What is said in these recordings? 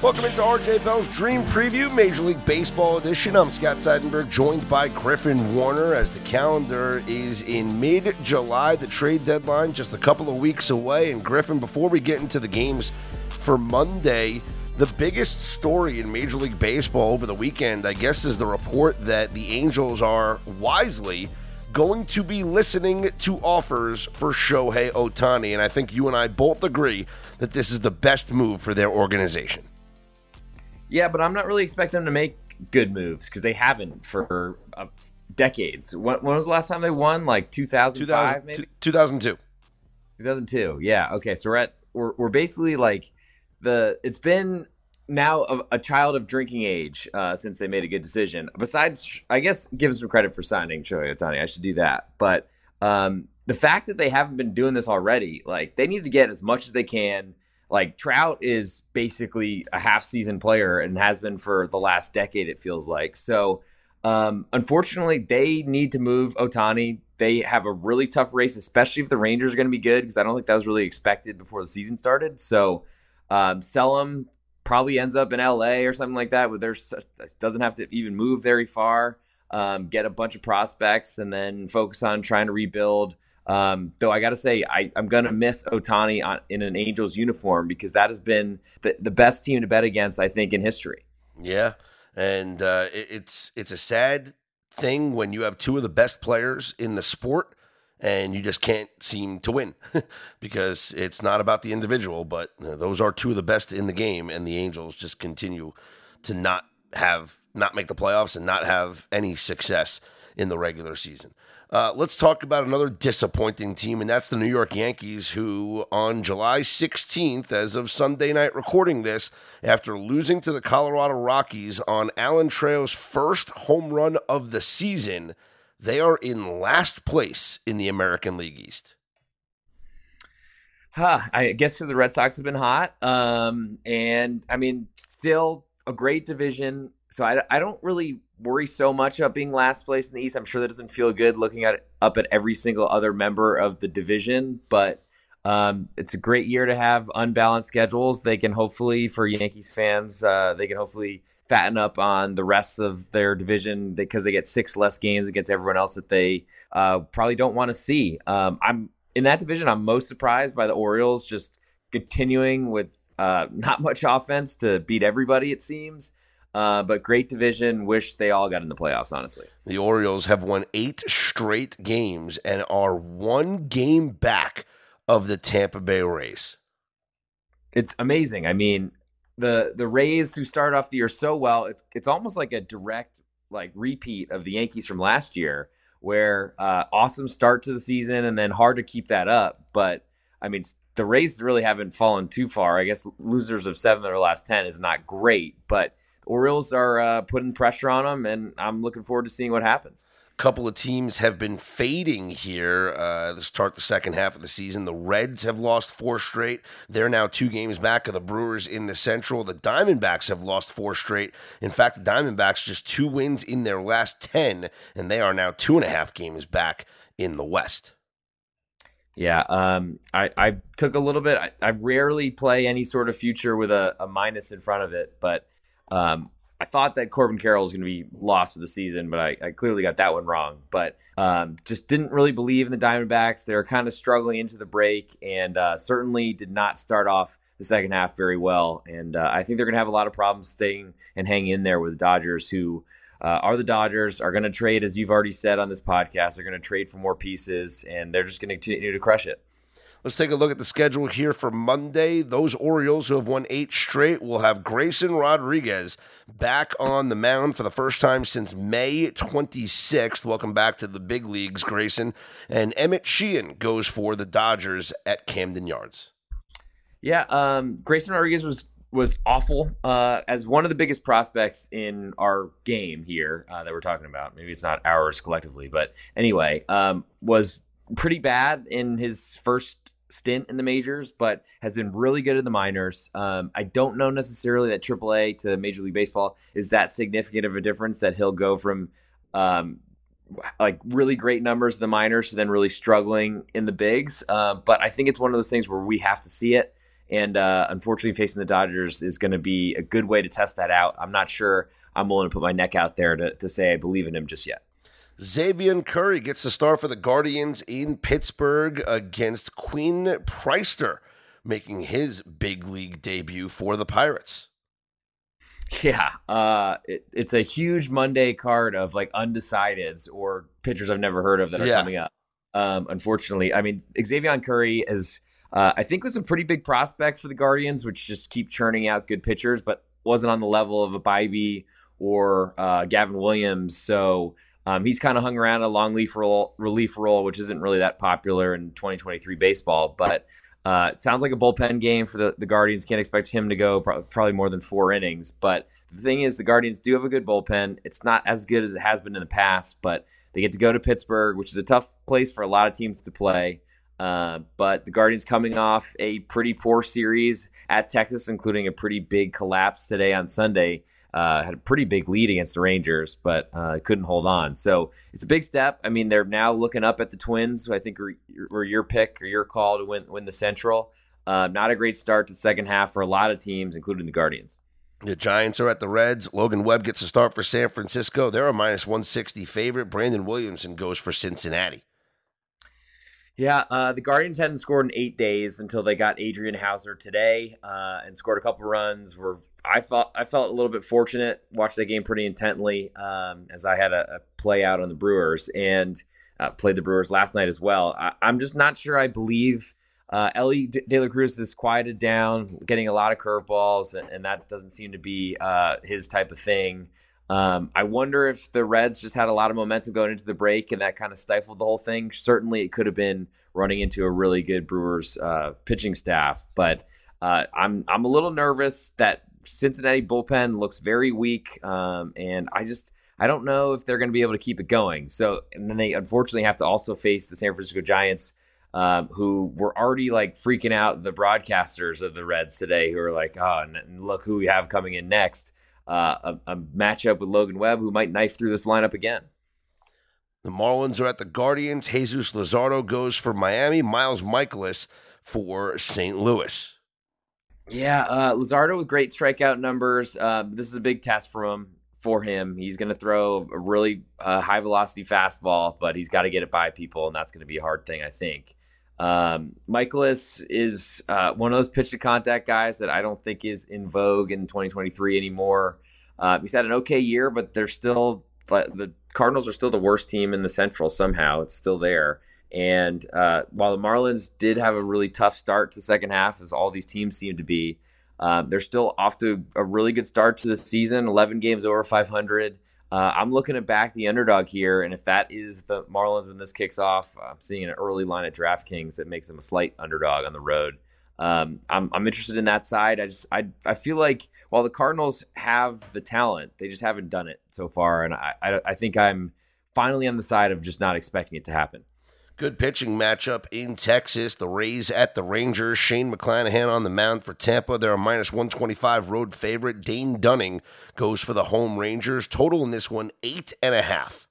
Welcome into RJ Bell's Dream Preview, Major League Baseball edition. I'm Scott Seidenberg, joined by Griffin Warner as the calendar is in mid July, the trade deadline just a couple of weeks away. And Griffin, before we get into the games for Monday, the biggest story in Major League Baseball over the weekend, I guess, is the report that the Angels are wisely going to be listening to offers for Shohei Ohtani. And I think you and I both agree that this is the best move for their organization. Yeah, but I'm not really expecting them to make good moves because they haven't for uh, decades. When, when, was the last time they won? Like 2005, maybe 2002. 2002. Yeah. Okay. So we're at we're, we're basically like the it's been now a, a child of drinking age uh, since they made a good decision. Besides, I guess give some credit for signing Shohei Ohtani. I should do that. But um, the fact that they haven't been doing this already, like they need to get as much as they can like Trout is basically a half season player and has been for the last decade, it feels like. So, um, unfortunately, they need to move Ohtani. They have a really tough race, especially if the Rangers are going to be good, because I don't think that was really expected before the season started. So, um, sell him probably ends up in LA or something like that, where there's doesn't have to even move very far. Um, get a bunch of prospects and then focus on trying to rebuild. Um, though I got to say, I, am going to miss Ohtani on, in an Angels uniform because that has been the, the best team to bet against, I think, in history. Yeah, and uh, it, it's it's a sad thing when you have two of the best players in the sport and you just can't seem to win because it's not about the individual, but you know, those are two of the best in the game, and the Angels just continue to not have not make the playoffs and not have any success in the regular season. Uh, let's talk about another disappointing team, and that's the New York Yankees, who on July 16th, as of Sunday night recording this, after losing to the Colorado Rockies on Alan Trejo's first home run of the season, they are in last place in the American League East. Huh, I guess the Red Sox have been hot. Um, and I mean, still a great division. So I, I don't really worry so much about being last place in the East. I'm sure that doesn't feel good looking at up at every single other member of the division, but um, it's a great year to have unbalanced schedules. They can hopefully, for Yankees fans, uh, they can hopefully fatten up on the rest of their division because they get six less games against everyone else that they uh, probably don't want to see. Um, I'm in that division. I'm most surprised by the Orioles just continuing with uh, not much offense to beat everybody. It seems. Uh, but great division. Wish they all got in the playoffs, honestly. The Orioles have won eight straight games and are one game back of the Tampa Bay Rays. It's amazing. I mean, the the Rays who started off the year so well, it's it's almost like a direct like repeat of the Yankees from last year, where uh, awesome start to the season and then hard to keep that up. But I mean, the Rays really haven't fallen too far. I guess losers of seven of their last ten is not great, but Orioles are uh, putting pressure on them, and I'm looking forward to seeing what happens. A couple of teams have been fading here uh, to start the second half of the season. The Reds have lost four straight. They're now two games back of the Brewers in the Central. The Diamondbacks have lost four straight. In fact, the Diamondbacks just two wins in their last 10, and they are now two and a half games back in the West. Yeah, um, I, I took a little bit. I, I, rarely play any sort of future with a, a minus in front of it, but um, I thought that Corbin Carroll was going to be lost for the season, but I, I clearly got that one wrong. But um, just didn't really believe in the Diamondbacks. They were kind of struggling into the break and uh, certainly did not start off the second half very well. And uh, I think they're going to have a lot of problems staying and hanging in there with the Dodgers, who uh, are the Dodgers, are going to trade, as you've already said on this podcast, they're going to trade for more pieces, and they're just going to continue to crush it. Let's take a look at the schedule here for Monday. Those Orioles who have won eight straight will have Grayson Rodriguez back on the mound for the first time since May 26th. Welcome back to the big leagues, Grayson. And Emmett Sheehan goes for the Dodgers at Camden Yards. Yeah, um, Grayson Rodriguez was was awful uh, as one of the biggest prospects in our game here uh, that we're talking about. Maybe it's not ours collectively, but anyway, um, was pretty bad in his first stint in the majors, but has been really good in the minors. Um, I don't know necessarily that AAA to Major League Baseball is that significant of a difference that he'll go from um, like really great numbers in the minors to then really struggling in the bigs. Uh, but I think it's one of those things where we have to see it. And uh, unfortunately, facing the Dodgers is going to be a good way to test that out. I'm not sure I'm willing to put my neck out there to, to say I believe in him just yet. Xzavion Curry gets the start for the Guardians in Pittsburgh against Quinn Priester, making his big league debut for the Pirates. Yeah, uh, it, it's a huge Monday card of like undecideds or pitchers I've never heard of that are yeah. coming up. Um, unfortunately, I mean Xzavion Curry is, uh, I think, was a pretty big prospect for the Guardians, which just keep churning out good pitchers, but wasn't on the level of a Bibee or uh, Gavin Williams. So um, he's kind of hung around a long relief role, relief role, which isn't really that popular in 2023 baseball, but. Uh, sounds like a bullpen game for the, the Guardians. Can't expect him to go pro- probably more than four innings. But the thing is, the Guardians do have a good bullpen. It's not as good as it has been in the past, but they get to go to Pittsburgh, which is a tough place for a lot of teams to play. Uh, but the Guardians coming off a pretty poor series at Texas, including a pretty big collapse today on Sunday. Uh, had a pretty big lead against the Rangers, but uh, couldn't hold on. So it's a big step. I mean, they're now looking up at the Twins, who I think were, were your pick or your call to win win the Central. Uh, not a great start to the second half for a lot of teams, including the Guardians. The Giants are at the Reds. Logan Webb gets a start for San Francisco. They're a minus 160 favorite. Brandon Williamson goes for Cincinnati. Yeah, uh, the Guardians hadn't scored in eight days until they got Adrian Houser today uh, and scored a couple runs. Where I felt I felt a little bit fortunate. Watched that game pretty intently um, as I had a, a, play out on the Brewers and uh, played the Brewers last night as well. I, am just not sure. I believe uh, Elly De La Cruz is quieted down, getting a lot of curveballs, and, and that doesn't seem to be uh, his type of thing. Um, I wonder if the Reds just had a lot of momentum going into the break and that kind of stifled the whole thing. Certainly, it could have been running into a really good Brewers uh, pitching staff, but uh, I'm I'm a little nervous that Cincinnati bullpen looks very weak, um, and I just I don't know if they're going to be able to keep it going. So, and then they unfortunately have to also face the San Francisco Giants. Um, who were already like freaking out the broadcasters of the Reds today, who are like, "Oh, look who we have coming in next." Uh, a, a matchup with Logan Webb, who might knife through this lineup again. The Marlins are at the Guardians. Jesus Luzardo goes for Miami. Miles Mikolas for St. Louis. Yeah, uh, Luzardo with great strikeout numbers. Uh, this is a big test for him. For him, he's going to throw a really uh, high velocity fastball, but he's got to get it by people, and that's going to be a hard thing, I think. Um, Mikolas is uh, one of those pitch to contact guys that I don't think is in vogue in 2023 anymore. Uh, he's had an okay year, but they're still the Cardinals are still the worst team in the Central. Somehow, it's still there. And uh, while the Marlins did have a really tough start to the second half, as all these teams seem to be, um, they're still off to a really good start to the season. 11 games over 500. Uh, I'm looking to back the underdog here, and if that is the Marlins when this kicks off, I'm seeing an early line at DraftKings that makes them a slight underdog on the road. Um, I'm, I'm interested in that side. I just I I feel like while the Cardinals have the talent, they just haven't done it so far, and I I, I think I'm finally on the side of just not expecting it to happen. Good pitching matchup in Texas. The Rays at the Rangers. Shane McClanahan on the mound for Tampa. They're a minus 125 road favorite. Dane Dunning goes for the home Rangers. Total in this one, eight and a half.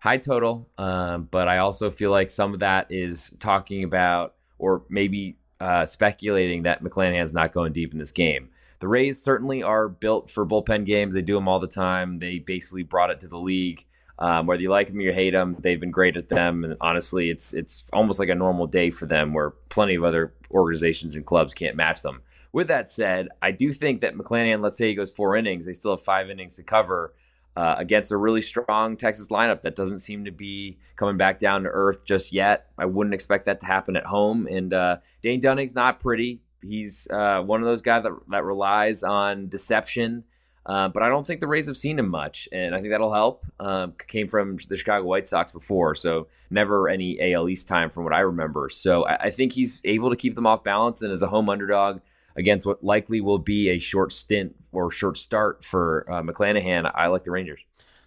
High total, um, but I also feel like some of that is talking about or maybe uh, speculating that McClanahan's not going deep in this game. The Rays certainly are built for bullpen games. They do them all the time. They basically brought it to the league. Um, whether you like them or you hate them, they've been great at them. And honestly, it's it's almost like a normal day for them, where plenty of other organizations and clubs can't match them. With that said, I do think that McClanahan, let's say he goes four innings, they still have five innings to cover uh, against a really strong Texas lineup that doesn't seem to be coming back down to earth just yet. I wouldn't expect that to happen at home. And uh, Dane Dunning's not pretty. He's uh, one of those guys that, that relies on deception uh, but I don't think the Rays have seen him much, and I think that'll help. Um, came from the Chicago White Sox before, so never any AL East time from what I remember. So I, I think he's able to keep them off balance, and as a home underdog against what likely will be a short stint or short start for uh, McClanahan, I like the Rangers.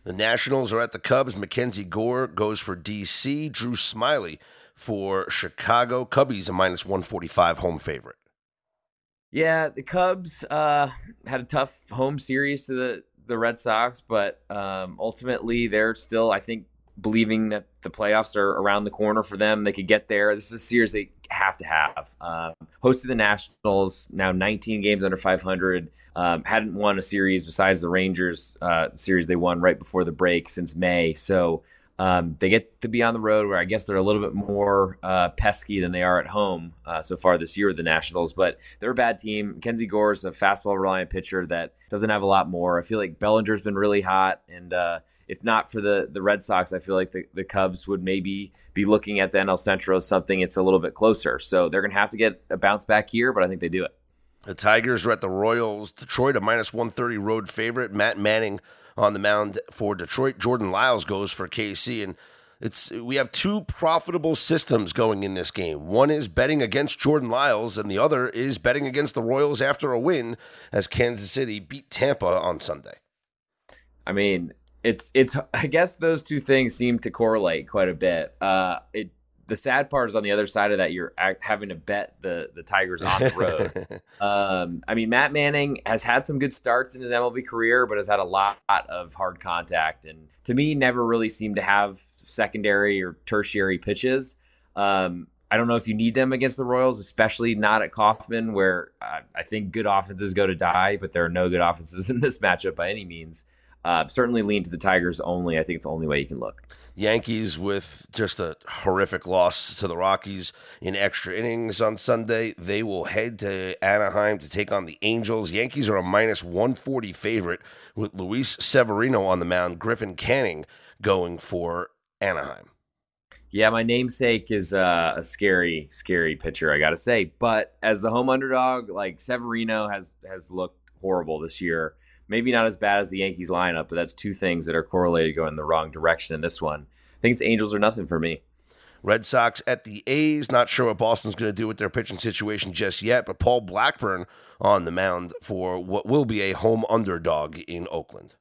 The Nationals are at the Cubs. Mackenzie Gore goes for DC. Drew Smyly for Chicago. Cubbies a minus 145 home favorite. Yeah, the Cubs uh, had a tough home series to the the Red Sox, but um, ultimately they're still, I think, believing that the playoffs are around the corner for them. They could get there. This is a series they have to have. Um, hosted the Nationals, now 19 games under 500. Um, hadn't won a series besides the Rangers uh, series they won right before the break since May. So um, they get to be on the road where I guess they're a little bit more uh, pesky than they are at home uh, so far this year with the Nationals. But they're a bad team. Kenzie Gore is a fastball reliant pitcher that doesn't have a lot more. I feel like Bellinger's been really hot, and uh, if not for the the Red Sox, I feel like the, the Cubs would maybe be looking at the NL Central as something it's a little bit closer. So they're going to have to get a bounce back here, but I think they do it. The Tigers are at the Royals. Detroit, a minus 130 road favorite. Matt Manning on the mound for Detroit. Jordan Lyles goes for KC. And it's we have two profitable systems going in this game. One is betting against Jordan Lyles, and the other is betting against the Royals after a win as Kansas City beat Tampa on Sunday. I mean, it's it's I guess those two things seem to correlate quite a bit. Uh, it the sad part is on the other side of that you're having to bet the the Tigers on the road. um, I mean, Matt Manning has had some good starts in his MLB career, but has had a lot of hard contact, and to me, never really seemed to have secondary or tertiary pitches. Um, I don't know if you need them against the Royals, especially not at Kauffman, where uh, I think good offenses go to die, but there are no good offenses in this matchup by any means. Uh, certainly lean to the Tigers only. I think it's the only way you can look. Yankees with just a horrific loss to the Rockies in extra innings on Sunday. They will head to Anaheim to take on the Angels. Yankees are a minus 140 favorite with Luis Severino on the mound, Griffin Canning going for Anaheim. Yeah, my namesake is uh, a scary, scary pitcher, I got to say. But as the home underdog, like Severino has has looked horrible this year maybe not as bad as the Yankees lineup, but that's two things that are correlated going in the wrong direction in this one. I think it's Angels or nothing for me. Red Sox at the A's. Not sure what Boston's going to do with their pitching situation just yet, but Paul Blackburn on the mound for what will be a home underdog in Oakland.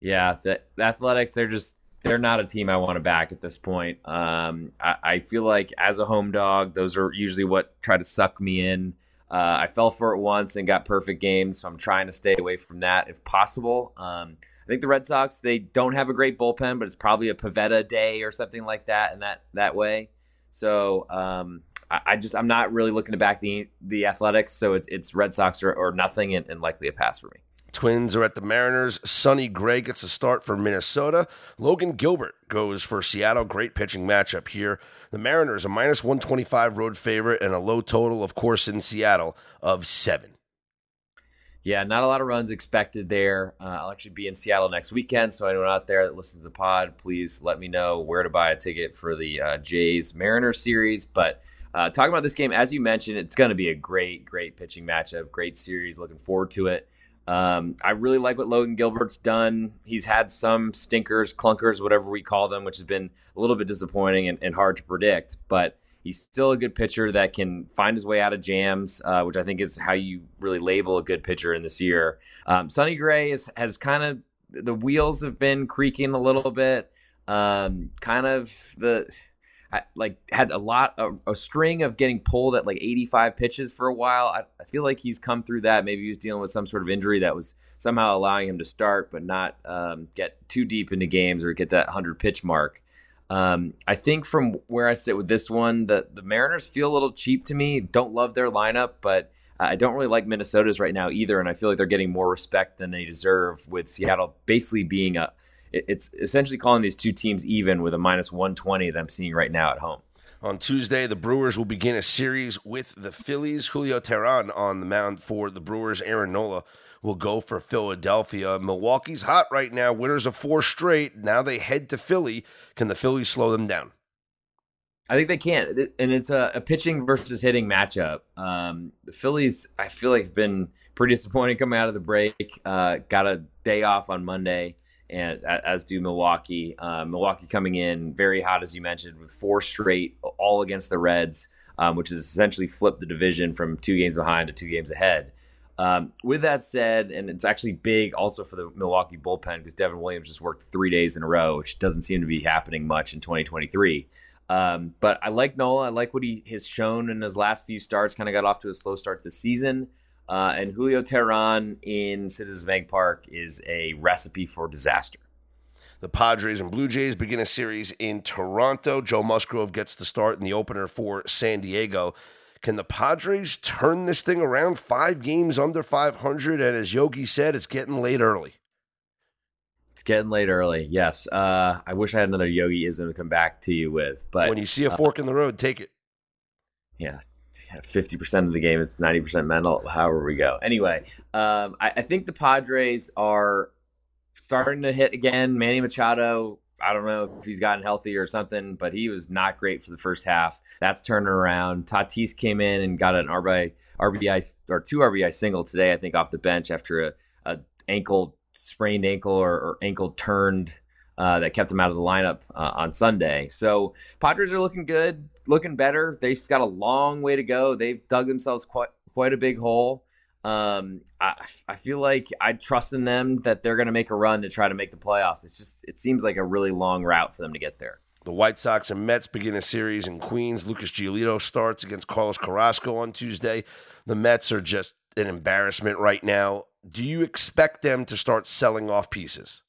Yeah, the, the Athletics, they're just they're not a team I want to back at this point. Um, I, I, feel like as a home dog, those are usually what try to suck me in. Uh, I fell for it once and got perfect games, so I'm trying to stay away from that if possible. Um, I think the Red Sox they don't have a great bullpen, but it's probably a Pivetta day or something like that in that that way. So um, I, I, just I'm not really looking to back the the Athletics, so it's it's Red Sox or, or nothing and, and likely a pass for me. Twins are at the Mariners. Sonny Gray gets a start for Minnesota. Logan Gilbert goes for Seattle. Great pitching matchup here. The Mariners, a minus 125 road favorite and a low total, of course, in Seattle of seven. Yeah, not a lot of runs expected there. Uh, I'll actually be in Seattle next weekend, so anyone out there that listens to the pod, please let me know where to buy a ticket for the uh, Jays Mariners series. But uh, talking about this game, as you mentioned, it's going to be a great, great pitching matchup, great series. Looking forward to it. Um, I really like what Logan Gilbert's done. He's had some stinkers, clunkers, whatever we call them, which has been a little bit disappointing and, and hard to predict. But he's still a good pitcher that can find his way out of jams, uh, which I think is how you really label a good pitcher in this year. Um, Sonny Gray is, has kind of the wheels have been creaking a little bit. Um, kind of the like had a lot a, a, string of getting pulled at like 85 pitches for a while. I, I, feel like he's come through that. Maybe he was dealing with some sort of injury that was somehow allowing him to start, but not um, get too deep into games or get that 100 pitch mark. Um, I think from where I sit with this one, the the Mariners feel a little cheap to me. Don't love their lineup, but I don't really like Minnesota's right now either, and I feel like they're getting more respect than they deserve. With Seattle basically being a it's essentially calling these two teams even with a minus 120 that I'm seeing right now at home. On Tuesday, the Brewers will begin a series with the Phillies. Julio Teheran on the mound for the Brewers. Aaron Nola will go for Philadelphia. Milwaukee's hot right now. Winners of four straight. Now they head to Philly. Can the Phillies slow them down? I think they can, and it's a, a pitching versus hitting matchup. Um, the Phillies, I feel like, have been pretty disappointing coming out of the break. Uh, got a day off on Monday and as do Milwaukee. Uh, Milwaukee coming in very hot, as you mentioned, with four straight, all against the Reds, um, which has essentially flipped the division from two games behind to two games ahead. Um, with that said, and it's actually big also for the Milwaukee bullpen because Devin Williams just worked three days in a row, which doesn't seem to be happening much in 2023. Um, but I like Nola. I like what he has shown in his last few starts. Kind of got off to a slow start this season. Uh, and Julio Teheran in Citizens Bank Park is a recipe for disaster. The Padres and Blue Jays begin a series in Toronto. Joe Musgrove gets the start in the opener for San Diego. Can the Padres turn this thing around? Five games under 500, and as Yogi said, it's getting late early. It's getting late early. Yes. Uh, I wish I had another Yogi-ism to come back to you with, but when you see a fork uh, in the road, take it. Yeah, fifty percent of the game is ninety percent mental. However we go. Anyway, um, I, I, think the Padres are starting to hit again. Manny Machado. I don't know if he's gotten healthy or something, but he was not great for the first half. That's turning around. Tatis came in and got an RBI, RBI or two RBI single today, I think, off the bench after a, a ankle sprained ankle or, or ankle turned uh, that kept him out of the lineup uh, on Sunday. So Padres are looking good, looking better. They've got a long way to go. They've dug themselves quite quite a big hole. Um, I, I feel like I trust in them that they're going to make a run to try to make the playoffs. It's just it seems like a really long route for them to get there. The White Sox and Mets begin a series in Queens. Lucas Giolito starts against Carlos Carrasco on Tuesday. The Mets are just an embarrassment right now. Do you expect them to start selling off pieces?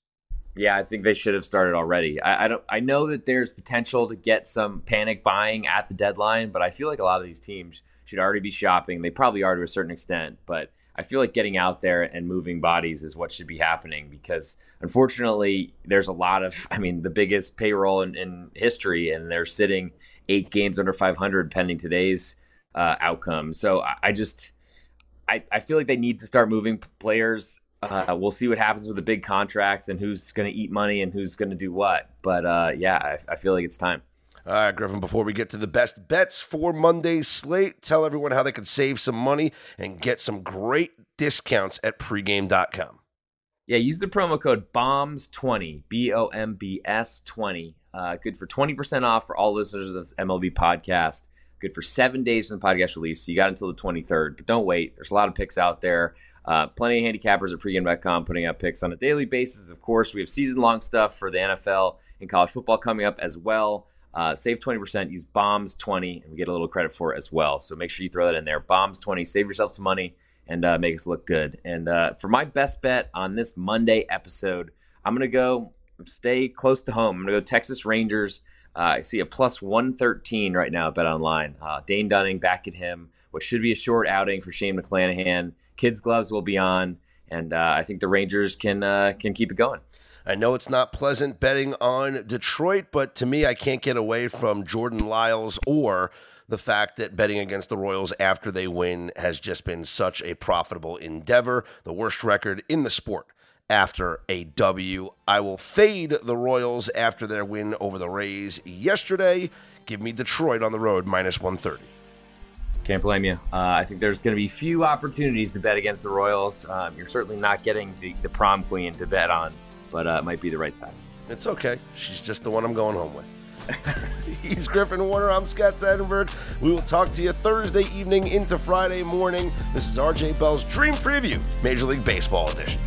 Yeah, I think they should have started already. I, I, don't. I know that there's potential to get some panic buying at the deadline, but I feel like a lot of these teams should already be shopping. They probably are to a certain extent, but I feel like getting out there and moving bodies is what should be happening because unfortunately, there's a lot of. I mean, the biggest payroll in, in history, and they're sitting eight games under 500 pending today's uh, outcome. So I, I just. I, I feel like they need to start moving players uh, we'll see what happens with the big contracts and who's going to eat money and who's going to do what. But uh, yeah, I, I, feel like it's time. All right, Griffin, before we get to the best bets for Monday's slate, tell everyone how they can save some money and get some great discounts at pregame.com. Yeah, use the promo code BOMBS20, B O M B S 20. Uh, good for 20% off for all listeners of MLB Podcast. Good for seven days from the podcast release. So you got until the 23rd, but don't wait. There's a lot of picks out there. Uh, plenty of handicappers at pregame.com putting out picks on a daily basis. Of course, we have season long stuff for the NFL and college football coming up as well. Uh, save 20%, use bombs20, and we get a little credit for it as well. So make sure you throw that in there. Bombs20, save yourself some money and uh, make us look good. And uh, for my best bet on this Monday episode, I'm going to go stay close to home. I'm going to go Texas Rangers. Uh, I see a plus 113 right now at Bet Online. Uh, Dane Dunning back at him. What should be a short outing for Shane McClanahan kids' gloves will be on, and uh, I think the Rangers can uh, can keep it going. I know it's not pleasant betting on Detroit, but to me, I can't get away from Jordan Lyles or the fact that betting against the Royals after they win has just been such a profitable endeavor. The worst record in the sport after a W. I will fade the Royals after their win over the Rays yesterday. Give me Detroit on the road minus 130. Can't blame you. Uh, I think there's going to be few opportunities to bet against the Royals. Um, you're certainly not getting the, the, prom queen to bet on, but uh, it might be the right side. It's okay. She's just the one I'm going home with. He's Griffin Warner. I'm Scott Seidenberg. We will talk to you Thursday evening into Friday morning. This is RJ Bell's Dream Preview, Major League Baseball edition.